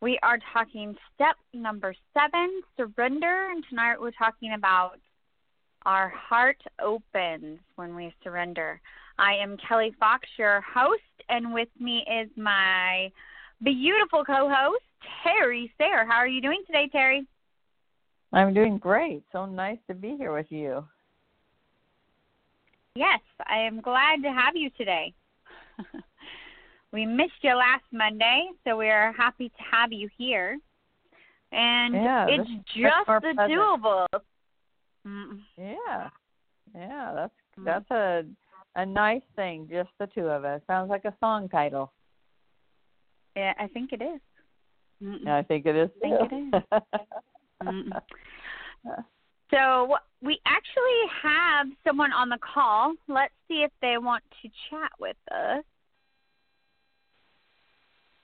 We are talking step number seven, surrender. And tonight we're talking about our heart opens when we surrender. I am Kelly Fox, your host, and with me is my beautiful co host, Terry Sayer. How are you doing today, Terry? I'm doing great. So nice to be here with you. Yes, I am glad to have you today. we missed you last Monday, so we are happy to have you here. And Yeah, it's just the pleasant. two of us. Mm. Yeah, yeah, that's Mm. that's a a nice thing. Just the two of us. Sounds like a song title. Yeah, I think it is. Mm-mm. I think it is. think too. Mm-mm. So we actually have someone on the call. Let's see if they want to chat with us.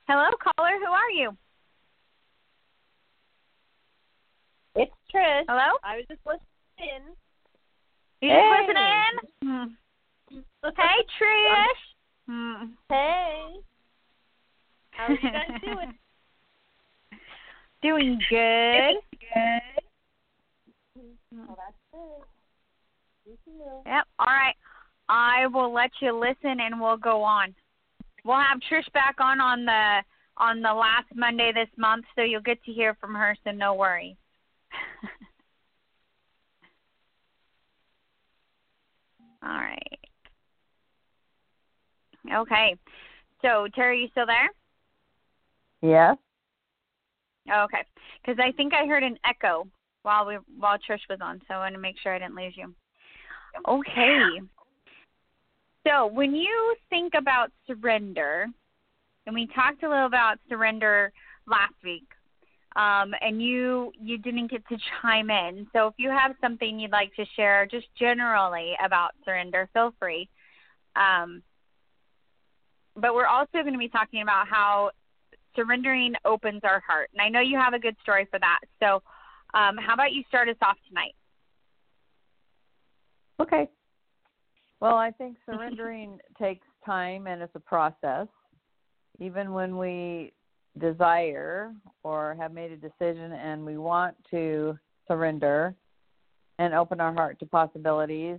Hello, caller. Who are you? It's Trish. Hello. I was just listening. You Hey. just listening? Hmm. Hey, Trish. Hmm. Hey. How are you guys doing? Doing good. well, that's good. Yep. All right. I will let you listen, and we'll go on. We'll have Trish back on on the on the last Monday this month, so you'll get to hear from her. So no worries. All right. Okay. So Terry, you still there? yes. Okay. Because I think I heard an echo while we while Trish was on, so I want to make sure I didn't lose you. Okay. So when you think about surrender, and we talked a little about surrender last week, um, and you you didn't get to chime in. So if you have something you'd like to share, just generally about surrender, feel free. Um, but we're also going to be talking about how surrendering opens our heart. And I know you have a good story for that. So, um, how about you start us off tonight? Okay. Well, I think surrendering takes time and it's a process. Even when we desire or have made a decision and we want to surrender and open our heart to possibilities,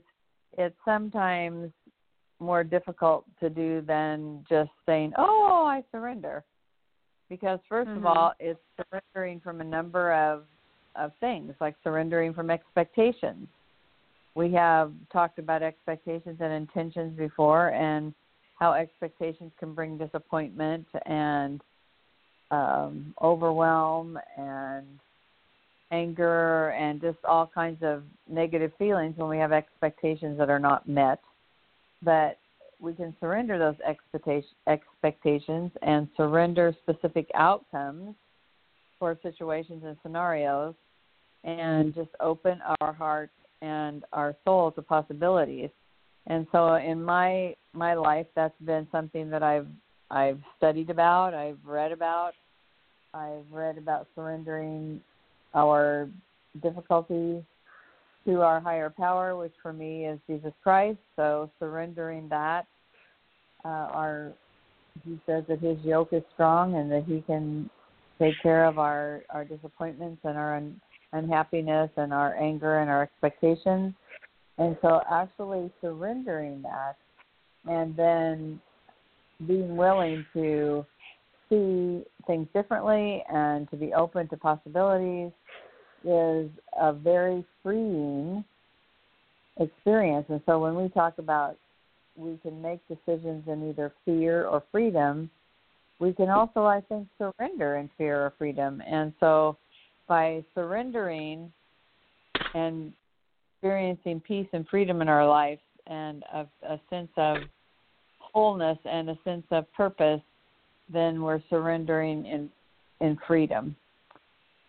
it's sometimes more difficult to do than just saying, "Oh, I surrender." Because 1st of Mhm. all, it's surrendering from a number of of things, like surrendering from expectations we have talked about expectations and intentions before and how expectations can bring disappointment and um, overwhelm and anger and just all kinds of negative feelings when we have expectations that are not met. But we can surrender those expectation, expectations and surrender specific outcomes for situations and scenarios and just open our heart and our soul to possibilities. And so in my my life that's been something that I've I've studied about, I've read about. I've read about surrendering our difficulties to our higher power, which for me is Jesus Christ. So surrendering that, uh, our he says that his yoke is strong and that he can take care of our our disappointments and our un, unhappiness and our anger and our expectations. And so actually surrendering that and then being willing to see things differently and to be open to possibilities is a very freeing experience. And so when we talk about we can make decisions in either fear or freedom, we can also, I think, surrender in fear or freedom. And so by surrendering and experiencing peace and freedom in our life and a, a sense of wholeness and a sense of purpose, then we're surrendering in in freedom.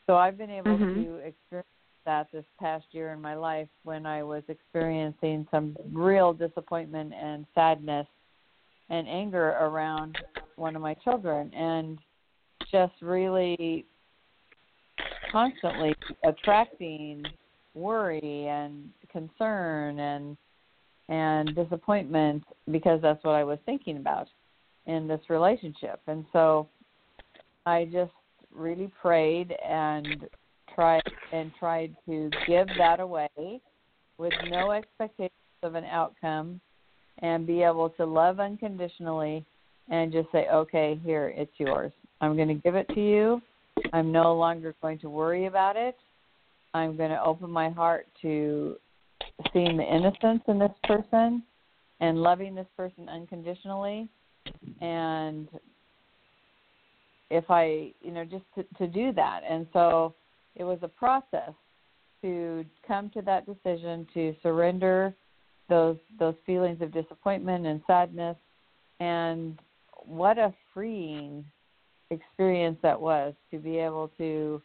So I've been able Mhm. to experience that this past year in my life when I was experiencing some real disappointment and sadness and anger around one of my children and just really constantly attracting worry and concern and and disappointment because that's what I was thinking about in this relationship. And so I just really prayed and tried and tried to give that away with no expectations of an outcome and be able to love unconditionally and just say, okay, here, it's yours. I'm going to give it to you. I'm no longer going to worry about it. I'm going to open my heart to seeing the innocence in this person and loving this person unconditionally. And if I, you know, just to, to do that. And so it was a process to come to that decision to surrender those those feelings of disappointment and sadness and what a freeing experience that was to be able to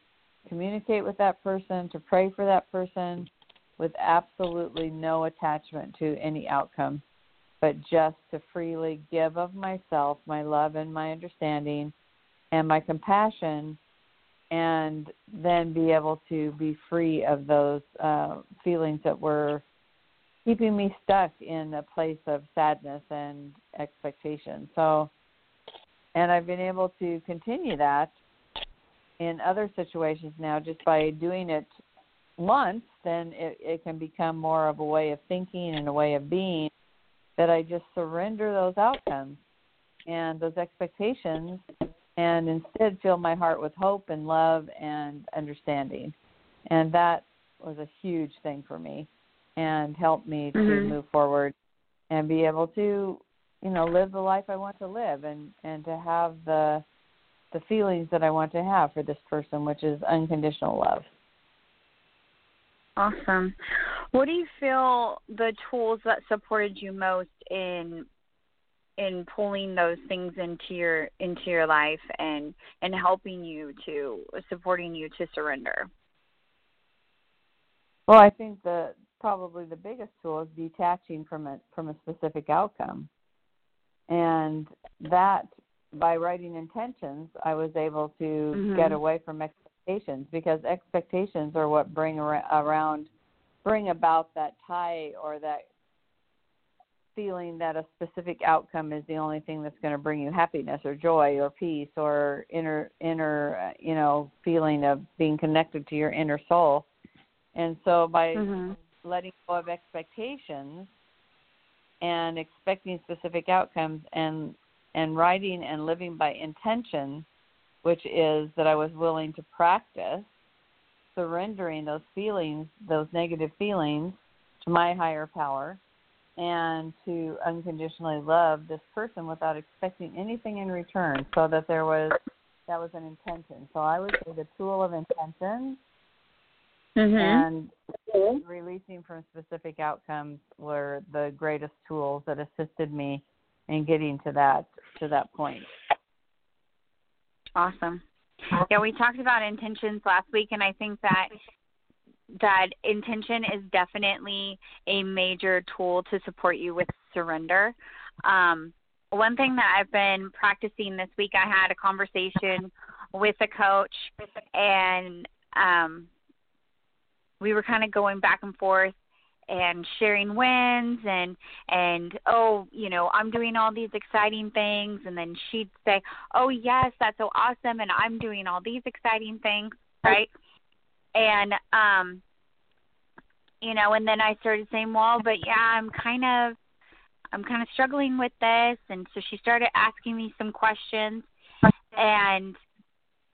communicate with that person, to pray for that person with absolutely no attachment to any outcome, but just to freely give of myself, my love and my understanding and my compassion and then be able to be free of those uh, feelings that were keeping me stuck in a place of sadness and expectation. So, and I've been able to continue that in other situations now just by doing it once, then it, it can become more of a way of thinking and a way of being that I just surrender those outcomes and those expectations and instead fill my heart with hope and love and understanding. And that was a huge thing for me and helped me to Mhm. move forward and be able to, you know, live the life I want to live and and to have the the feelings that I want to have for this person, which is unconditional love. Awesome. What do you feel the tools that supported you most in in pulling those things into your into your life and and helping you to supporting you to surrender? Well, I think the probably the biggest tool is detaching from a from a specific outcome, and that by writing intentions, I was able to Mhm. get away from expectations because expectations are what bring ar- around bring about that tie or that feeling that a specific outcome is the only thing that's going to bring you happiness or joy or peace or inner inner uh, you know feeling of being connected to your inner soul and so by Mhm. letting go of expectations and expecting specific outcomes and and writing and living by intention which is that I was willing to practice surrendering those feelings those negative feelings to my higher power and to unconditionally love this person without expecting anything in return so that there was that was an intention. So i would say the tool of intention Mhm. and releasing from specific outcomes were the greatest tools that assisted me in getting to that to that point Awesome. Yeah, we talked about intentions last week, and I think that that intention is definitely a major tool to support you with surrender. Um, one thing that I've been practicing this week, I had a conversation with a coach, and um, we were kind of going back and forth and sharing wins and and oh you know i'm doing all these exciting things. And then she'd say oh yes that's so awesome and i'm doing all these exciting things right? And um you know and then i started saying well but yeah i'm kind of i'm kind of struggling with this. And so she started asking me some questions. And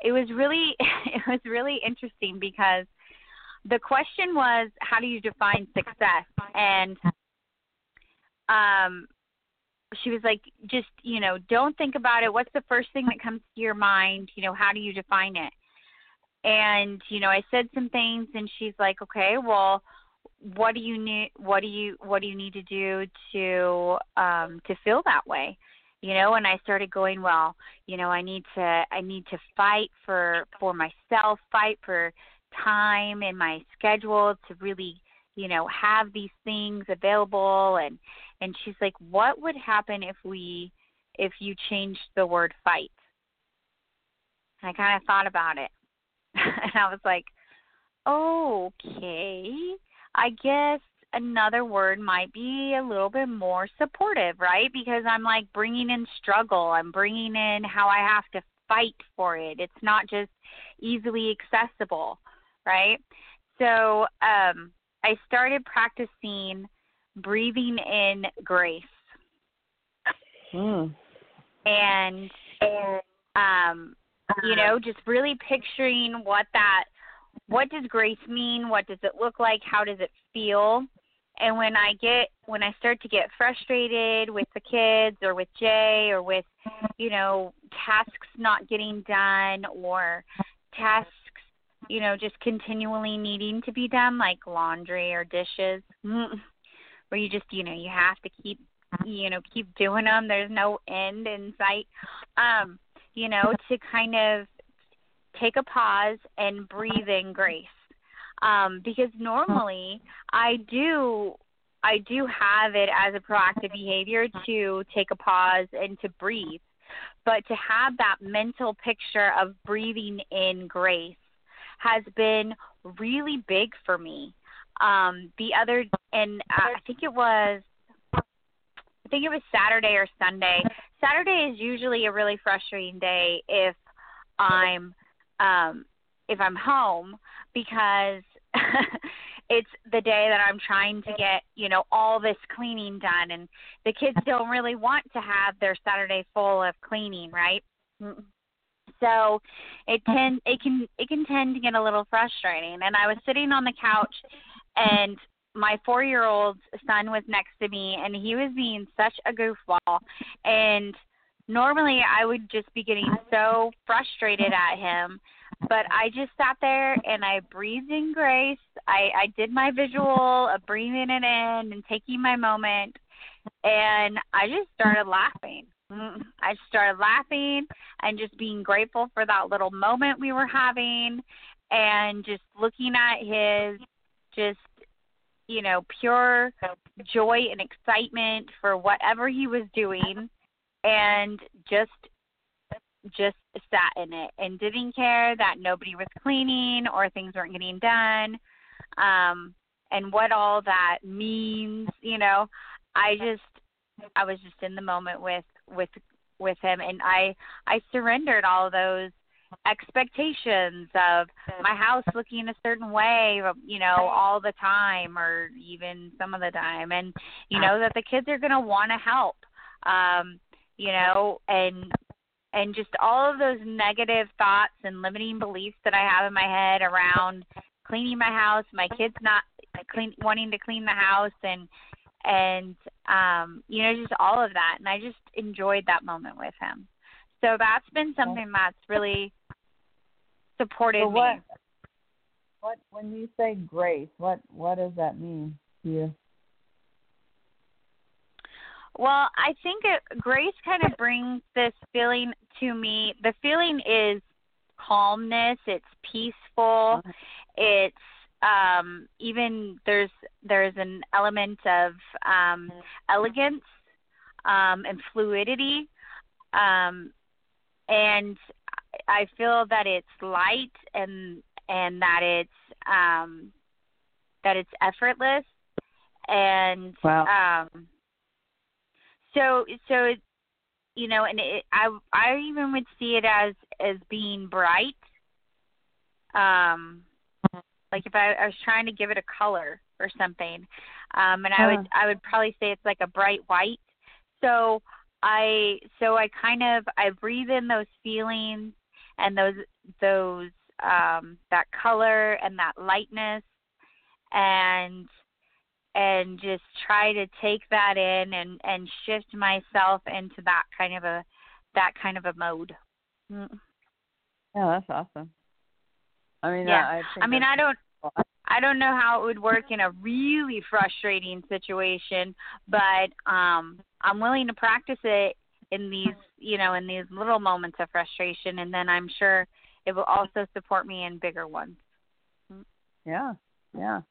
it was really it was really interesting because the question was how do you define success? And um she was like just you know don't think about it. What's the first thing that comes to your mind? You know how do you define it? And you know i said some things and she's like okay well what do you need what do you what do you need to do to um to feel that way? You know and i started going well you know i need to i need to fight for for myself fight for time in my schedule to really you know have these things available. And and she's like what would happen if we if you changed the word fight? And i kind of thought about it. And i was like okay. I guess another word might be a little bit more supportive, right? Because I'm like bringing in struggle, I'm bringing in how I have to fight for it. It's not just easily accessible, right? So um, I started practicing breathing in grace. Mm. And, um, you know, just really picturing what that what does grace mean? What does it look like? How does it feel? and when I get when I start to get frustrated with the kids or with Jay or with you know tasks not getting done or tasks you know just continually needing to be done like laundry or dishes where you just you know you have to keep you know keep doing them there's no end in sight. Um you know to kind of take a pause and breathe in grace. Um, because normally I do I do have it as a proactive behavior to take a pause and to breathe. But to have that mental picture of breathing in grace has been really big for me. Um, the other, and uh, I think it was, I think it was Saturday or Sunday. Saturday is usually a really frustrating day if I'm, um, if I'm home because it's the day that I'm trying to get, you know, all this cleaning done and the kids don't really want to have their Saturday full of cleaning, right? So it tend it can it can tend to get a little frustrating. And I was sitting on the couch and my 4-year-old son was next to me and he was being such a goofball and normally I would just be getting so frustrated at him but I just sat there and I breathed in grace. I, I did my visual of breathing it in and taking my moment, and I just started laughing. Mm, I started laughing and just being grateful for that little moment we were having, and just looking at his just you know pure joy and excitement for whatever he was doing and just just sat in it and didn't care that nobody was cleaning or things weren't getting done. Um and what all that means you know i just i was just in the moment with with with him. And i i surrendered all those expectations of my house looking a certain way you know all the time or even some of the time. And you know that the kids are going to want to help um you know and and just all of those negative thoughts and limiting beliefs that I have in my head around cleaning my house, my kids not clean wanting to clean the house and and um you know just all of that and I just enjoyed that moment with him. So that's been something that's really supported so what, me. What when you say grace, what what does that mean to you? Well, I think it, grace kind of brings this feeling to me. The feeling is calmness. It's peaceful. It's um, even there's there's an element of um, elegance um, and fluidity, um, and I feel that it's light and and that it's um, that it's effortless and wow. um, so so it, you know, and it, I I even would see it as as being bright. Um, like if I, I was trying to give it a color or something, um, and I would I would probably say it's like a bright white. So I so I kind of I breathe in those feelings and those those um that color and that lightness and and just try to take that in and and shift myself into that kind of a that kind of a mode. Mm. Yeah, that's awesome. I mean, yeah. I, I mean, I don't. I don't know how it would work in a really frustrating situation, but um I'm willing to practice it in these you know in these little moments of frustration and then i'm sure it will also support me in bigger ones yeah yeah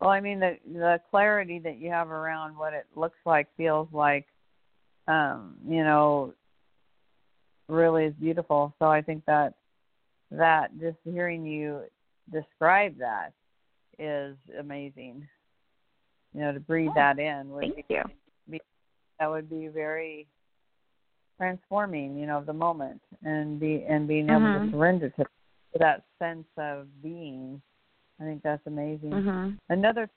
well i mean the the clarity that you have around what it looks like feels like um you know really is beautiful so i think that that just hearing you describe that is amazing you know to breathe oh, that in would thank be, you be, that would be very transforming, you know, of the moment and be and being able mm-hmm. to surrender to, to that sense of being. I think that's amazing. Mm-hmm. Another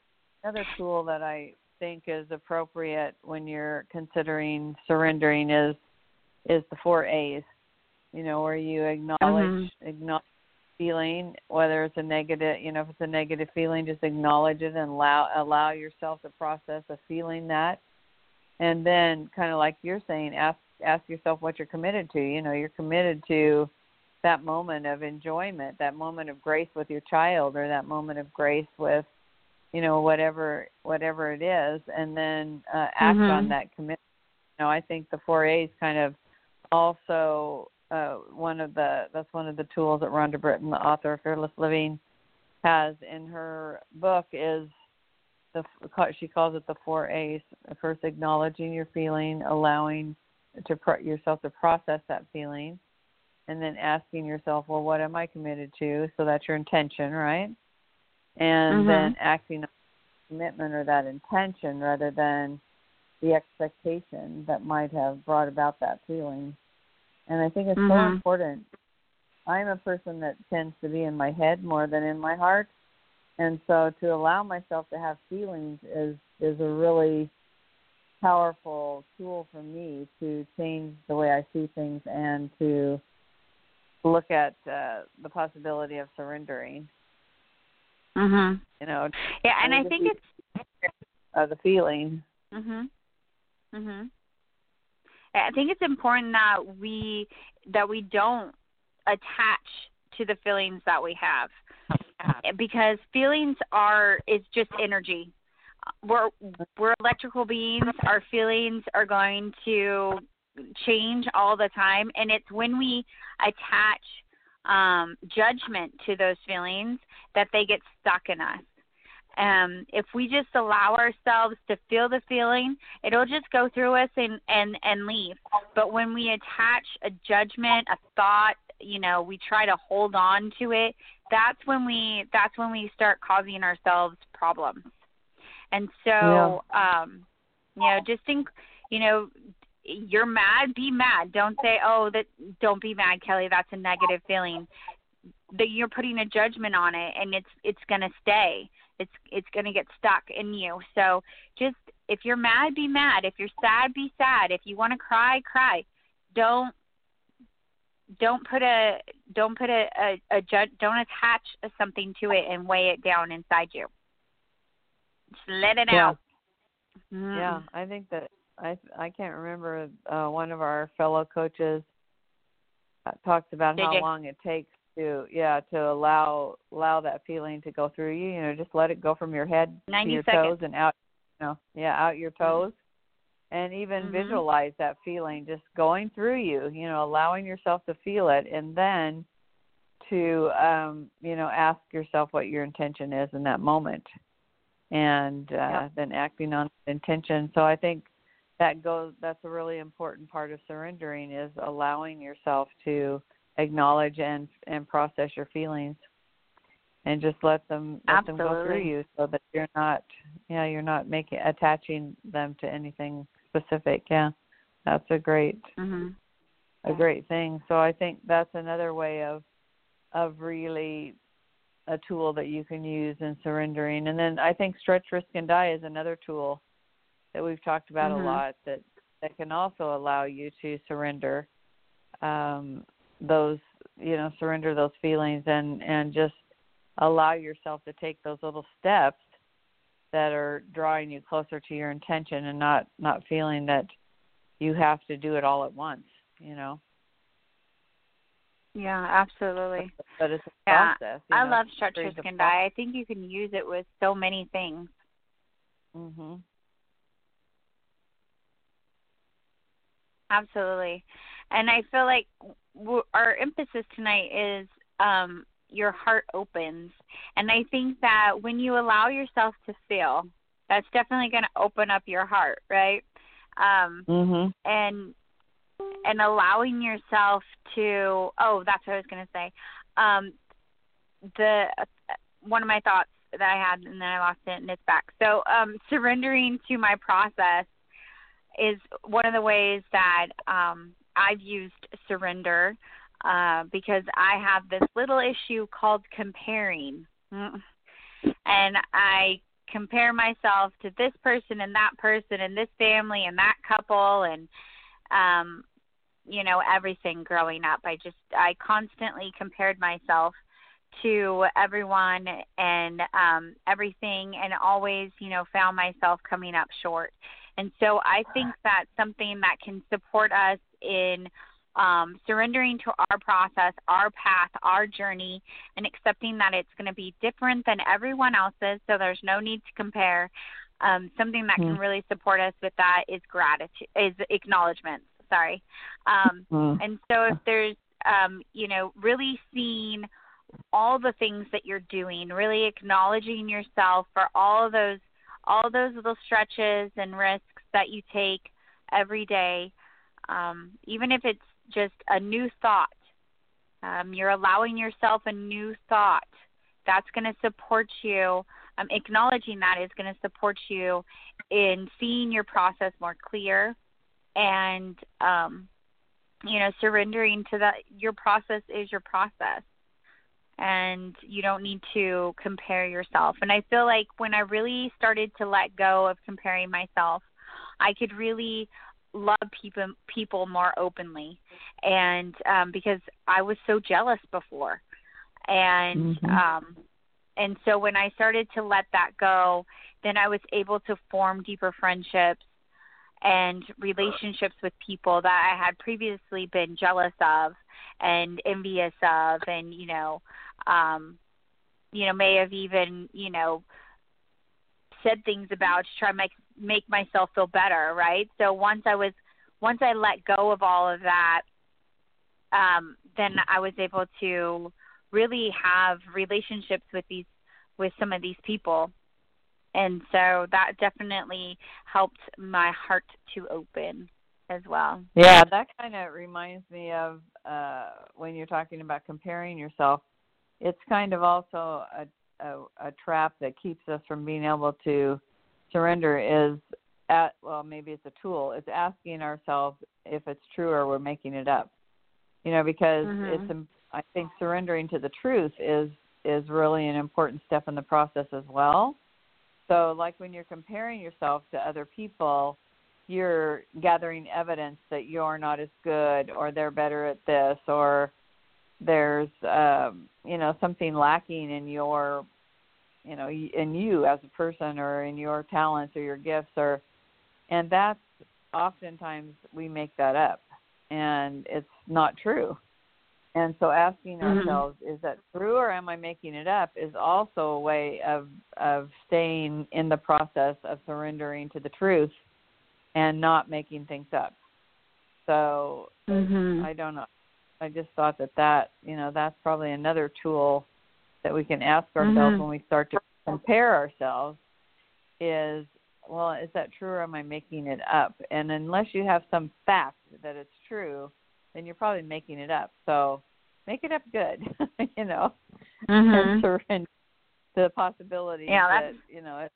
another tool that I think is appropriate when you're considering surrendering is is the four A's. You know, where you acknowledge mm-hmm. acknowledge feeling, whether it's a negative, you know, if it's a negative feeling, just acknowledge it and allow allow yourself the process of feeling that, and then kind of like you're saying, ask ask yourself what you're committed to. You know, you're committed to that moment of enjoyment, that moment of grace with your child, or that moment of grace with, you know, whatever whatever it is, and then uh, act mm-hmm. on that commitment. You know, I think the four A's kind of also uh, one of the that's one of the tools that Rhonda Britten, the author of Fearless Living, has in her book is the she calls it the four A's. First, acknowledging your feeling, allowing to pro- yourself to process that feeling and then asking yourself well what am i committed to so that's your intention right and mm-hmm. then acting on commitment or that intention rather than the expectation that might have brought about that feeling and i think it's mm-hmm. so important i'm a person that tends to be in my head more than in my heart and so to allow myself to have feelings is is a really powerful tool for me to change the way I see things and to look at uh, the possibility of surrendering. Mhm. You know. Yeah, and I think it's uh, the feeling. Mhm. Mhm. I think it's important that we that we don't attach to the feelings that we have because feelings are is just energy we're we're electrical beings. Our feelings are going to change all the time, and it's when we attach um, judgment to those feelings that they get stuck in us. Um, if we just allow ourselves to feel the feeling, it'll just go through us and and and leave. But when we attach a judgment, a thought, you know, we try to hold on to it. That's when we that's when we start causing ourselves problems. And so, yeah. um, you know, just think, you know, you're mad, be mad. Don't say, "Oh, that don't be mad, Kelly. That's a negative feeling." That you're putting a judgment on it, and it's it's gonna stay. It's it's gonna get stuck in you. So just if you're mad, be mad. If you're sad, be sad. If you want to cry, cry. Don't don't put a don't put a a, a judge don't attach something to it and weigh it down inside you. Just let it yeah. out. Mm. Yeah, I think that I I can't remember uh one of our fellow coaches uh, talks about Did how you? long it takes to yeah to allow allow that feeling to go through you. You know, just let it go from your head to your seconds. toes and out. You know, yeah, out your mm-hmm. toes. And even mm-hmm. visualize that feeling just going through you, you know, allowing yourself to feel it and then to um, you know, ask yourself what your intention is in that moment and uh, yep. then acting on intention. So I think that goes. That's a really important part of surrendering is allowing yourself to acknowledge and and process your feelings, and just let them let Absolutely. them go through you, so that you're not, yeah, you're not making attaching them to anything specific. Yeah, that's a great. Mm-hmm. A great thing. So I think that's another way of of really a tool that you can use in surrendering. And then I think stretch, risk, and die is another tool that we've talked about mm-hmm. a lot that that can also allow you to surrender um, those, you know, surrender those feelings and and just allow yourself to take those little steps that are drawing you closer to your intention and not not feeling that you have to do it all at once. You know. Yeah, absolutely. But it's a yeah, process. I know, love stretch risk and die. I think you can use it with so many things. Mhm. Absolutely. And I feel like our emphasis tonight is um, your heart opens. And I think that when you allow yourself to feel, that's definitely going to open up your heart, right? Um, Mhm. and and allowing yourself to oh that's what i was going to say um the uh, one of my thoughts that i had and then i lost it and it's back so um surrendering to my process is one of the ways that um i've used surrender uh because i have this little issue called comparing. Mm. and i compare myself to this person and that person and this family and that couple and um you know everything growing up. I just i constantly compared myself to everyone and um everything and always you know found myself coming up short. And so i think that's something that can support us in um surrendering to our process our path our journey and accepting that it's going to be different than everyone else's so there's no need to compare um something that can Mhm. really support us with that is gratitude is acknowledgement sorry. Um, Mm. and so if there's, um, you know, really seeing all the things that you're doing, really acknowledging yourself for all of those, all those little stretches and risks that you take every day, um, even if it's just a new thought, um, you're allowing yourself a new thought. That's going to support you. Um, acknowledging that is going to support you in seeing your process more clear and um you know surrendering to that your process is your process and you don't need to compare yourself and i feel like when i really started to let go of comparing myself i could really love people people more openly and um because i was so jealous before and Mhm. um and so when i started to let that go then i was able to form deeper friendships and relationships with people that I had previously been jealous of and envious of and you know um you know may have even you know said things about to try to make make myself feel better right so once I was once I let go of all of that um then I was able to really have relationships with these with some of these people and so that definitely helped my heart to open as well. Yeah, that kind of reminds me of uh, when you're talking about comparing yourself. It's kind of also a, a a trap that keeps us from being able to surrender. Is at well, maybe it's a tool. It's asking ourselves if it's true or we're making it up. You know, because Mhm. it's I think surrendering to the truth is is really an important step in the process as well. So, like when you're comparing yourself to other people, you're gathering evidence that you're not as good or they're better at this or there's um you know something lacking in your you know in you as a person or in your talents or your gifts or and that's oftentimes we make that up and it's not true and so asking Mhm. ourselves is that true or am i making it up is also a way of of staying in the process of surrendering to the truth and not making things up so Mhm. i don't know i just thought that that you know that's probably another tool that we can ask ourselves Mhm. when we start to compare ourselves is well is that true or am i making it up and unless you have some fact that it's true then you're probably making it up so make it up good you know and Mhm. surrender to the possibility Yeah, that that's- you know it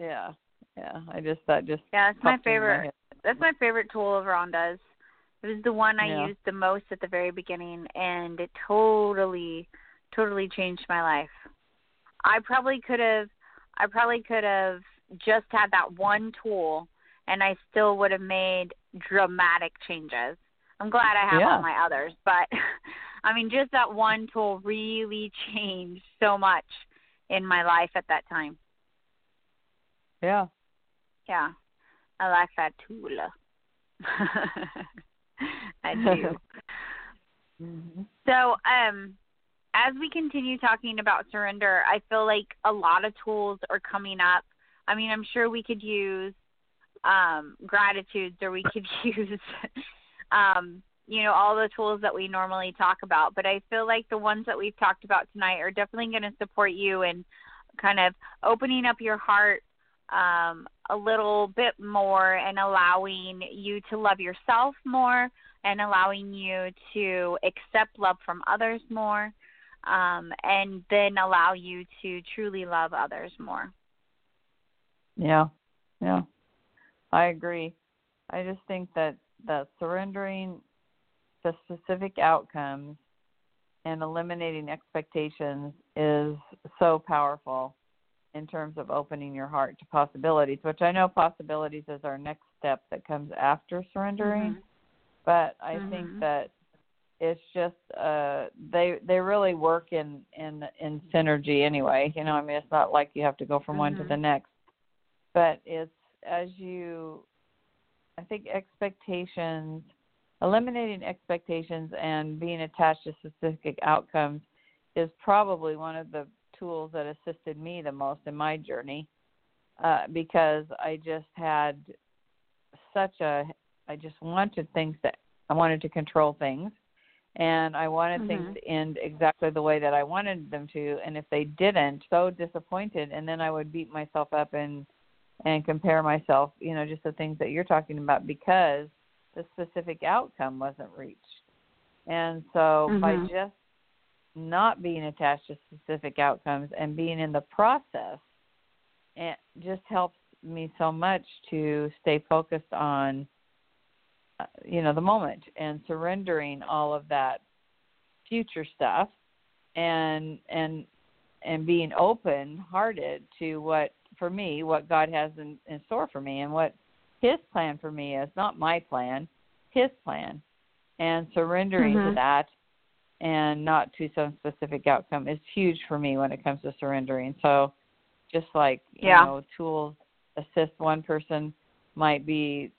yeah yeah i just that just Yeah, that's my favorite. head. That's my favorite tool of Rhonda's. It was the one I Yeah. used the most at the very beginning, and it totally, totally changed my life. I probably could have, I probably could have just had that one tool, and I still would have made dramatic changes. I'm glad I have Yeah. all my others, but I mean, just that one tool really changed so much in my life at that time. yeah Yeah, I like that tool. I do. hmm so, um, as we continue talking about surrender, I feel like a lot of tools are coming up. I mean, I'm sure we could use um, gratitudes, or we could use, um, you know, all the tools that we normally talk about. But I feel like the ones that we've talked about tonight are definitely going to support you in kind of opening up your heart um, a little bit more and allowing you to love yourself more and allowing you to accept love from others more um, and then allow you to truly love others more. Yeah, yeah, I agree. I just think that that surrendering the specific outcomes and eliminating expectations is so powerful in terms of opening your heart to possibilities, which I know possibilities is our next step that comes after surrendering. Mm-hmm. But I Mhm. think that it's just uh they they really work in in in synergy anyway. You know, I mean it's not like you have to go from one to Mhm. the next. But it's as you I think expectations eliminating expectations and being attached to specific outcomes is probably one of the tools that assisted me the most in my journey uh, because I just had such a I just wanted things that I wanted to control things and I wanted things Mhm. to end exactly the way that I wanted them to and if they didn't so disappointed and then I would beat myself up and and compare myself you know just the things that you're talking about because the specific outcome wasn't reached and so by Mhm. just not being attached to specific outcomes and being in the process it just helps me so much to stay focused on you know the moment and surrendering all of that future stuff and and and being open hearted to what for me what God has in, in store for me and what his plan for me is not my plan his plan and surrendering to Mhm. that and not to some specific outcome is huge for me when it comes to surrendering so just like you Yeah. know tools assist one person might be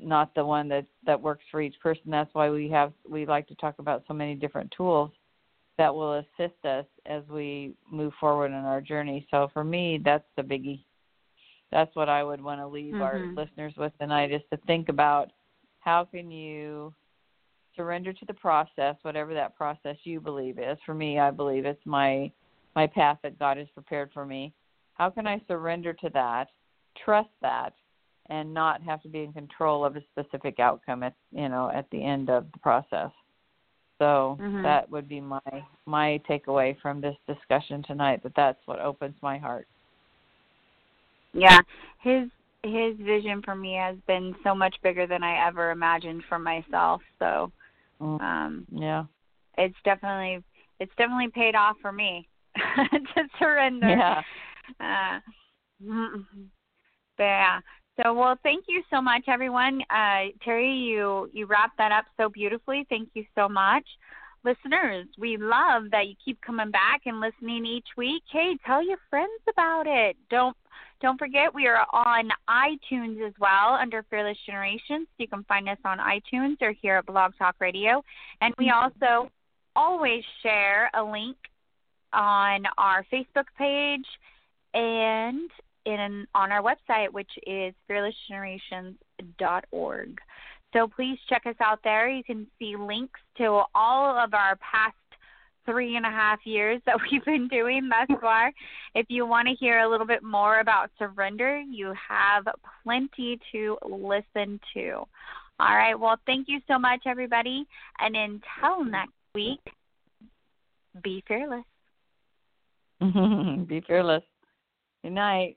not the one that that works for each person. That's why we have we like to talk about so many different tools that will assist us as we move forward in our journey. So for me that's the biggie. That's what i would want to leave our Mhm. listeners with tonight is to think about how can you surrender to the process whatever that process you believe is. For me i believe it's my my path that god has prepared for me. How can i surrender to that trust that and not have to be in control of a specific outcome at you know at the end of the process so Mhm. that would be my my takeaway from this discussion tonight that that's what opens my heart Yeah, his his vision for me has been so much bigger than I ever imagined for myself. So, Mm, um, yeah it's definitely it's definitely paid off for me to surrender. yeah Uh, but yeah. So well, thank you so much, everyone. Uh, Terry, you you wrapped that up so beautifully. Thank you so much, listeners. We love that you keep coming back and listening each week. Hey, tell your friends about it. Don't don't forget we are on iTunes as well under Fearless Generations. You can find us on iTunes or here at Blog Talk Radio, and we also always share a link on our Facebook page and in on our website, which is fearlessgenerations.org. So please check us out there. You can see links to all of our past three and a half years that we've been doing thus far. If you want to hear a little bit more about surrender, you have plenty to listen to. All right. Well, thank you so much, everybody. And until next week, be fearless. be fearless good night